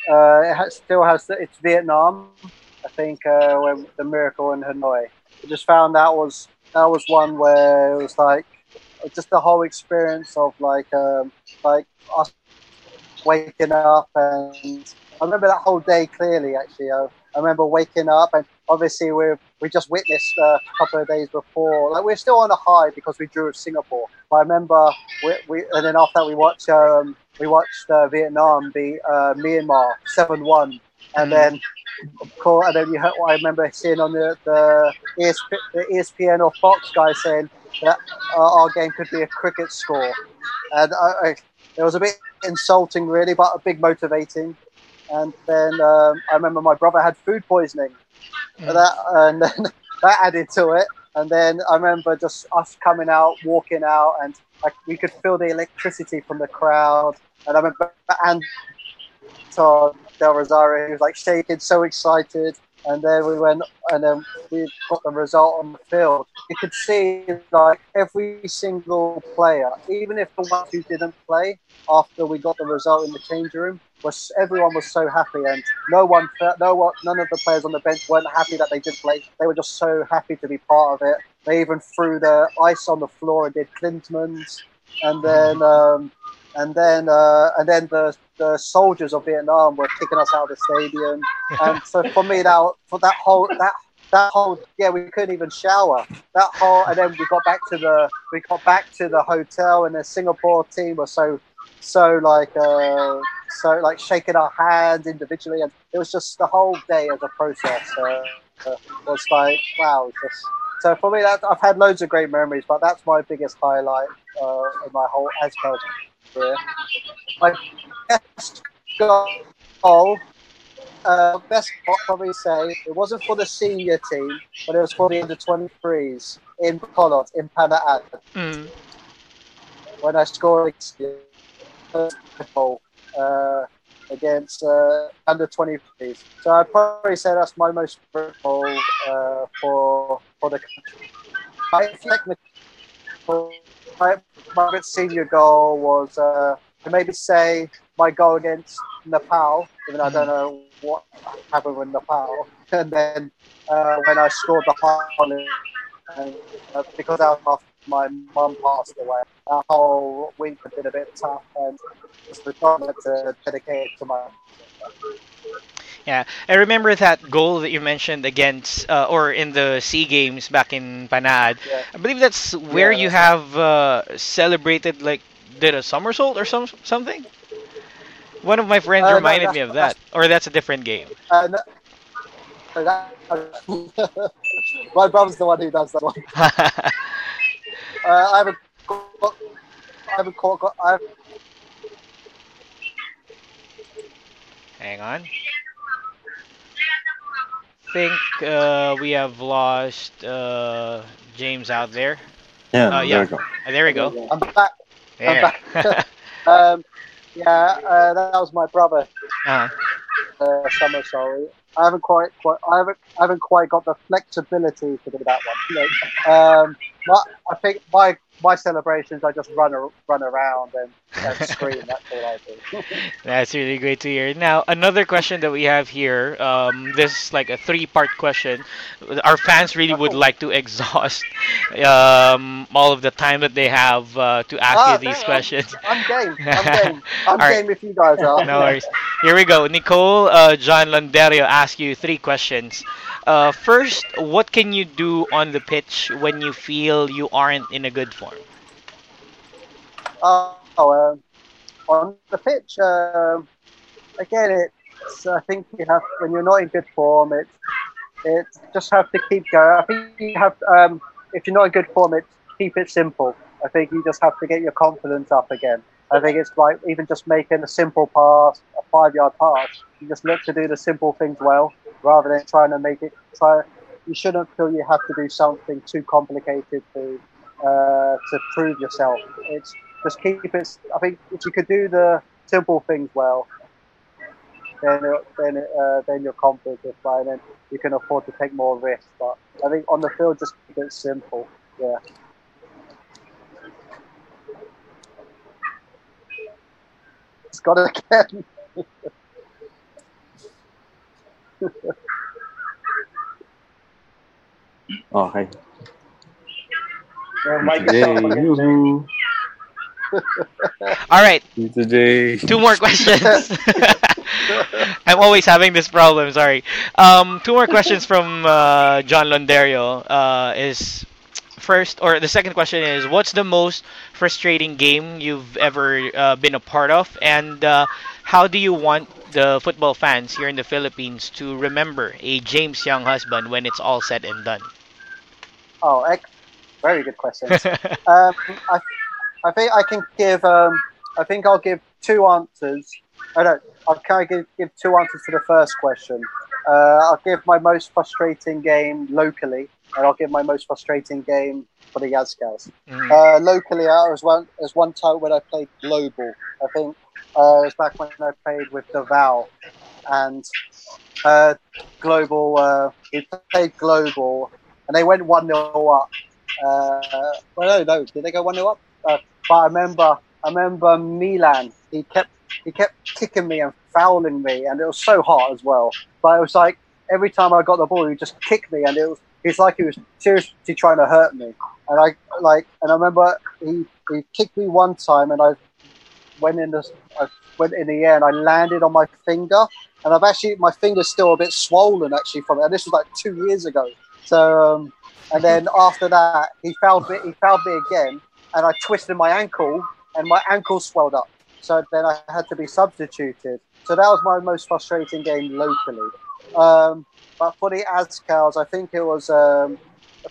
uh, it has, still has it's Vietnam. I think uh, when the miracle in Hanoi. I just found that was that was one where it was like just the whole experience of like um, like us waking up and I remember that whole day clearly. Actually, I, I remember waking up and obviously we we just witnessed uh, a couple of days before. Like we're still on a high because we drew Singapore. But I remember we, we and then after that we watched um, we watched uh, Vietnam beat uh, Myanmar seven one, and then of course and then you heard, I remember seeing on the the, ESP, the ESPN or Fox guy saying that our game could be a cricket score, and I, I, it was a bit insulting really, but a big motivating. And then um, I remember my brother had food poisoning, and that and then that added to it. and then I remember just us coming out, walking out, and like we could feel the electricity from the crowd. And I remember and Del Rosario, he was like shaking, so excited. And then we went, and then we got the result on the field. You could see like every single player, even if the ones who didn't play after we got the result in the change room, was everyone was so happy, and no one, no one, none of the players on the bench weren't happy that they didn't play. They were just so happy to be part of it. They even threw the ice on the floor and did Klinsmanns, and then. Um, and then uh, and then the the soldiers of Vietnam were kicking us out of the stadium. And so for me, that for that whole that that whole yeah, we couldn't even shower. That whole and then we got back to the we got back to the hotel, and the Singapore team were so so like uh, so like shaking our hands individually, and it was just the whole day as a process. Uh, uh, was like wow, just. So for me, that, I've had loads of great memories, but that's my biggest highlight uh, in my whole Azkal career. My best goal, uh, best I'll probably say, it wasn't for the senior team, but it was for the under 23s in Polot, in Panaad. Mm. When I scored a goal uh, against uh, under 23s. So I'd probably say that's my most favorite goal uh, for, for the country. Technical my, my senior goal was uh, to maybe say my goal against Nepal, even though I don't know what happened with Nepal. And then uh, when I scored the Harley, and uh, because I was my mum passed away, that whole week had been a bit tough, and just decided to dedicate it to my. Yeah, I remember that goal that you mentioned against, uh, or in the Sea Games back in Panaad. Yeah. I believe that's where Yeah, you that's have uh, celebrated, like, did a somersault or some something. One of my friends Uh, reminded that's- me of that, or that's a different game. Uh, no, that, my brother's the one who does that one. Uh, I haven't. Got, I haven't caught. I haven't, Hang on. Think uh, we have lost uh, James out there. Yeah, Oh, there yeah. we go. Uh, there we go. I'm back. There. Um, yeah, uh, that was my brother. uh, uh, summer sorry. I haven't quite, quite I haven't, I haven't quite got the flexibility to do that one. You know, um, my, I think my my celebrations, I just run ar- run around and, and scream. That's all I do. That's really great to hear. Now, another question that we have here. Um, this is like a three-part question. Our fans really would like to exhaust um, all of the time that they have uh, to ask Ah, you these no, questions. I'm game. I'm game. I'm right. game if you guys are. No worries. Here we go. Nicole, uh, John Landerio ask you three questions. Uh, first, what can you do on the pitch when you feel you aren't in a good form? Oh, um, on the pitch, um, again, it's. I think you have when you're not in good form, it's it's just have to keep going. I think you have. Um, if you're not in good form, it's keep it simple. I think you just have to get your confidence up again. I think it's like even just making a simple pass, a five-yard pass. You just look to do the simple things well, rather than trying to make it. Try. You shouldn't feel you have to do something too complicated to uh, to prove yourself. It's just keep it. I think if you could do the simple things well, then then uh, then your confidence is fine, and you can afford to take more risks. But I think on the field, just keep it simple. Yeah. It's got it again. Okay. Your mic Today, up All right, Today. two more questions. I'm always having this problem. Sorry. Um, two more questions from uh, John Londario. Uh, is first or the second question is what's the most frustrating game you've ever uh, been a part of, and uh, how do you want the football fans here in the Philippines to remember a James Younghusband when it's all said and done? Oh, very good questions. Um, I, I think I can give. Um, I think I'll give two answers. I don't. I'll kind of give, give two answers to the first question. uh, I'll give my most frustrating game locally, and I'll give my most frustrating game for the Azkals. Mhm. Uh, locally, I was one. There's one time when I played global. I think uh, it was back when I played with Davao, and uh, global. Uh, we played global, and they went one 0 up. Uh, well, no, no, did they go one 0 up? Uh, but I remember, I remember Milan. He kept he kept kicking me and fouling me, and it was so hot as well. But it was like every time I got the ball, he just kicked me, and it was it's like he was seriously trying to hurt me. And I like, and I remember he he kicked me one time, and I went in the I went in the air, and I landed on my finger, and I've actually my finger's still a bit swollen actually from it. And this was like two years ago. So, um, and then after that, he fouled me. He fouled me again, and I twisted my ankle, and my ankle swelled up. So then I had to be substituted. So that was my most frustrating game locally. Um, but for the Azkals, I think it was um,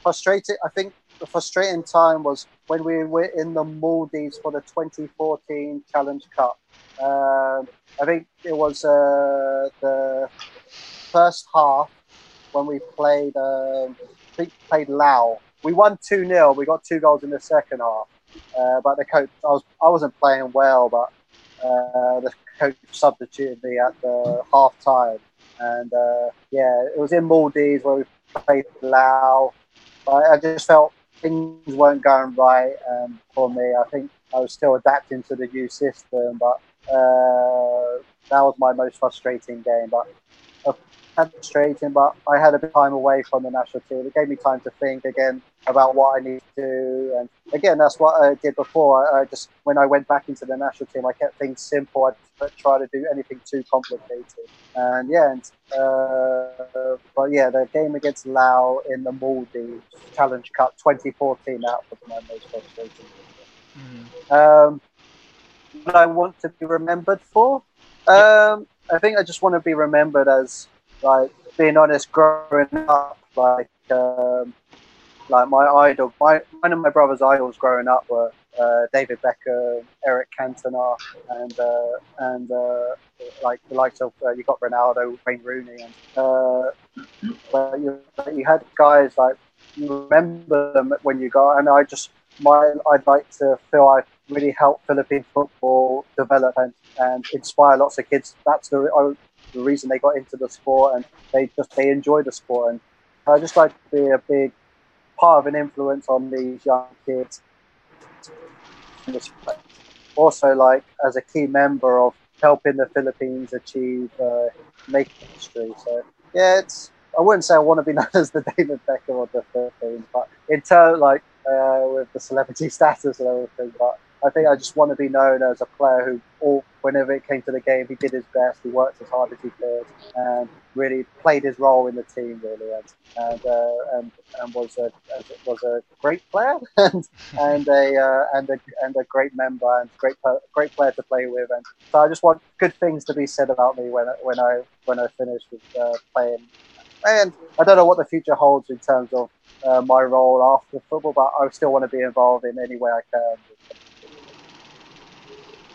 frustrating. I think the frustrating time was when we were in the Maldives for the 2014 Challenge Cup. Um, I think it was uh, the first half when we played. Um, I think played Lao. We won two 0 We got two goals in the second half. Uh, but the coach, I was I wasn't playing well, but uh, the coach substituted me at the half time. And uh, yeah, it was in Maldives where we played Lao. I just felt things weren't going right um, for me. I think I was still adapting to the new system, but uh, that was my most frustrating game. But frustrating, but I had a bit of time away from the national team. It gave me time to think again about what I need to do. And again, that's what I did before. I, I just when I went back into the national team, I kept things simple. I didn't try to do anything too complicated. And yeah, and, uh, but yeah, the game against Lao in the Maldives Challenge Cup 2014, that was my most frustrating. Mhm. Um, what I want to be remembered for? Um, I think I just want to be remembered as, like, being honest, growing up, like, um, like my idol, my one of my brother's idols growing up were uh, David Beckham, Eric Cantona, and uh, and uh, like the likes of uh, you got Ronaldo, Wayne Rooney, and uh, you, you had guys like you remember them when you got, and I just my I'd like to feel I really helped Philippine football develop and, and inspire lots of kids. That's the, uh, the reason they got into the sport, and they just they enjoy the sport, and I just like to be a big part of an influence on these young kids. Also, like as a key member of helping the Philippines achieve uh, making history. So yeah, it's I wouldn't say I want to be known as the David Beckham of the Philippines, but in turn, like uh, with the celebrity status and everything, but I think I just want to be known as a player who, all, whenever it came to the game, he did his best. He worked as hard as he could, and really played his role in the team, really, and and uh, and, and was a was a great player and and a uh, and a and a great member and great great player to play with. And so I just want good things to be said about me when when I when I finish with uh, playing. And I don't know what the future holds in terms of uh, my role after football, but I still want to be involved in any way I can.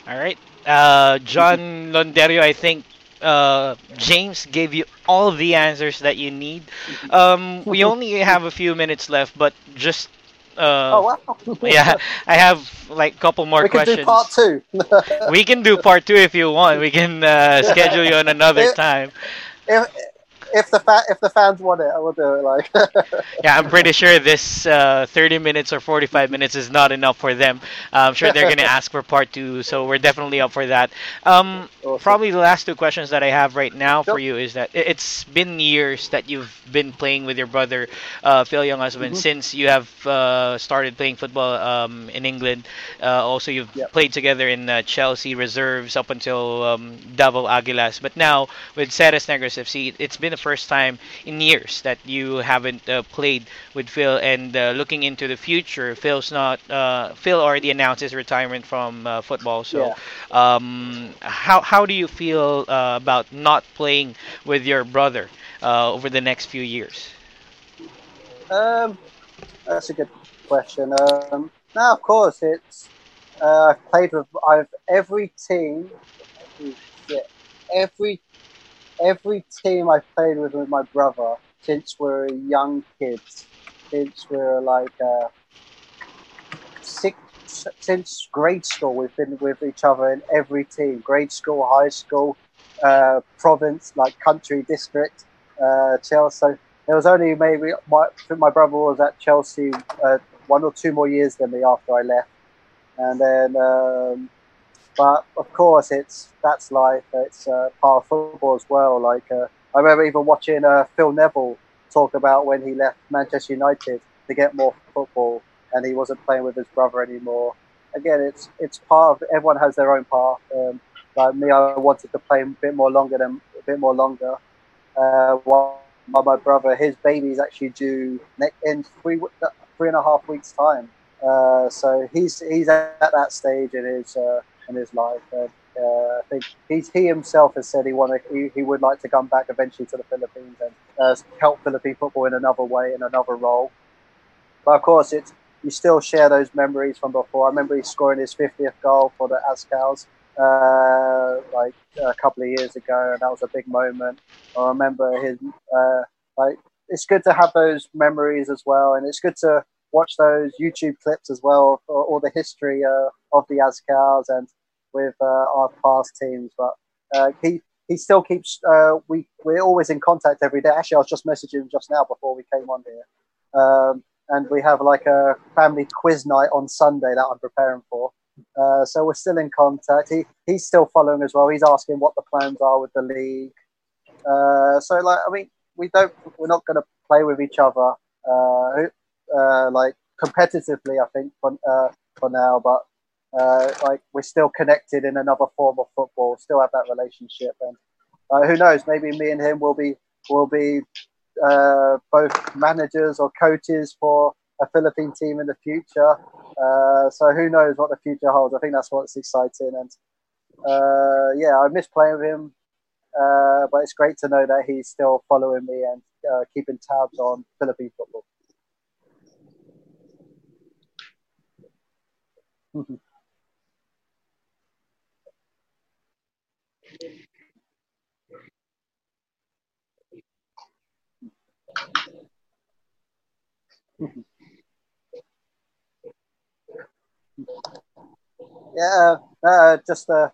All right. Uh, John Londerio, I think uh, James gave you all of the answers that you need. Um, we only have a few minutes left, but just. Uh, oh wow! yeah, I have like a couple more we can questions. do part two. we can do part two if you want. We can uh, schedule you on another If- time. if, if the fa- if the fans want it, I will do it. Like Yeah, I'm pretty sure this uh, 30 minutes or 45 minutes is not enough for them. I'm sure they're going to ask for part two, so we're definitely up for that. Um, Awesome. probably the last two questions that I have right now for you is that it's been years that you've been playing with your brother, uh, Phil Younghusband, Mhm. since you have uh, started playing football um, in England. Uh, also, you've Yep. played together in uh, Chelsea reserves up until um, Davao Aguilas. But now with Ceres Negros FC, it's been the first time in years that you haven't uh, played with Phil. And uh, looking into the future, Phil's not. Uh, Phil already announced his retirement from uh, football. So, um, how how do you feel uh, about not playing with your brother uh, over the next few years? Um, that's a good question. Um, now, of course, it's uh, I've played with I've every team, yeah, every every team I've played with with my brother since we were young kids, since we're like uh, six, since grade school, we've been with each other in every team grade school, high school, uh, province, like country, district, uh, Chelsea. There was only maybe my, my brother was at Chelsea uh, one or two more years than me after I left. And then, um, but of course, it's that's life. It's uh, part of football as well. Like uh, I remember even watching uh, Phil Neville talk about when he left Manchester United to get more football, and he wasn't playing with his brother anymore. Again, it's it's part of everyone has their own path. Um, like me, I wanted to play a bit more longer than a bit more longer. Uh, while my brother, his baby is actually due in three three and a half weeks time. Uh, so he's he's at that stage in his uh, in his life. And, uh, I think he's, he himself has said he wanted he, he would like to come back eventually to the Philippines and uh, help Philippine football in another way in another role. But of course, it's you still share those memories from before. I remember he scoring his 50th goal for the Azkals uh, like a couple of years ago, and that was a big moment. I remember his uh, like it's good to have those memories as well, and it's good to watch those YouTube clips as well for all the history uh, of the Azkals and with uh, our past teams. But uh, he he still keeps uh, we we're always in contact every day. Actually, I was just messaging him just now before we came on here, um, and we have like a family quiz night on Sunday that I'm preparing for. Uh, so we're still in contact. He he's still following as well. He's asking what the plans are with the league. Uh, so like I mean, we don't we're not going to play with each other like competitively. I think for uh, for now, but uh, like we're still connected in another form of football. Still have that relationship, and uh, who knows? Maybe me and him will be will be uh, both managers or coaches for a Philippine team in the future. Uh, so who knows what the future holds? I think that's what's exciting, and uh, yeah, I miss playing with him. Uh, but it's great to know that he's still following me and keeping tabs on Philippine football. yeah, uh, just uh,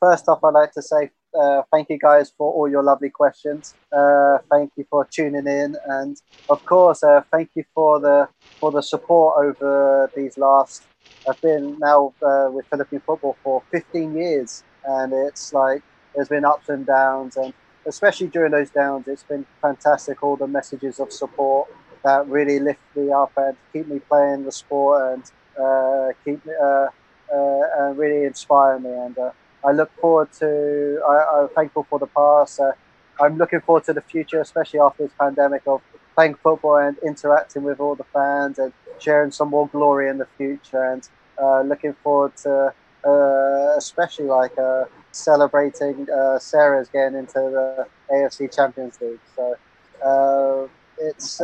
first off, I'd like to say uh, thank you guys for all your lovely questions. Uh, thank you for tuning in, and of course, uh, thank you for the for the support over these last. I've been now uh, with Philippine football for 15 years, and it's like there's been ups and downs, and especially during those downs, it's been fantastic. All the messages of support that really lift me up and keep me playing the sport and uh, keep me uh, and really inspire me and I look forward to. I, am thankful for the past. Uh, I'm looking forward to the future, especially after this pandemic of playing football and interacting with all the fans and sharing some more glory in the future. And uh, looking forward to, uh, especially like uh, celebrating uh, Ceres getting into the AFC Champions League. So uh, it's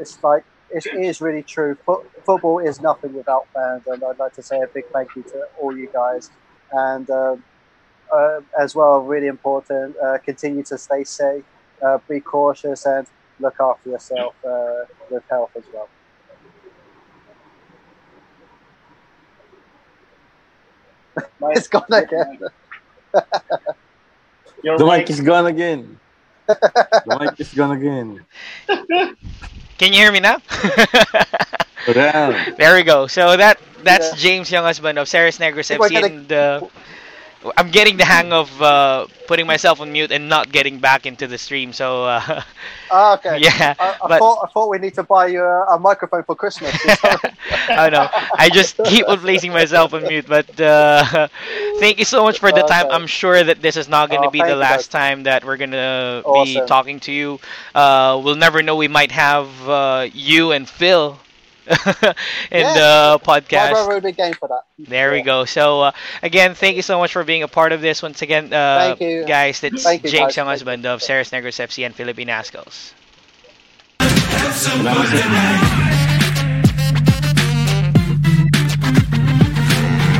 it's like it is really true. football is nothing without fans, and I'd like to say a big thank you to all you guys and uh, uh, as well, really important, uh, continue to stay safe, uh, be cautious, and look after yourself uh, with health as well. it's gone again. The mic is gone again. the mic is gone again. Can you hear me now? there we go. So that that's yeah. James Younghusband of Ceres Negros FC and uh, I'm getting the hang of uh, putting myself on mute and not getting back into the stream. So. Uh, ah, okay. Yeah. I, I, but, thought, I thought we need to buy you a, a microphone for Christmas. I know. I just keep on placing myself on mute. But uh, thank you so much for the time. I'm sure that this is not going to oh, be the last time that we're going to awesome. be talking to you. Uh, we'll never know. We might have uh, you and Phil in yeah. the podcast. My brother game for that. There yeah. we go. So uh, again, thank you so much for being a part of this. Once again, uh, thank you. guys. That's thank James Younghusband of Ceres Negros FC and Philippine Azkals.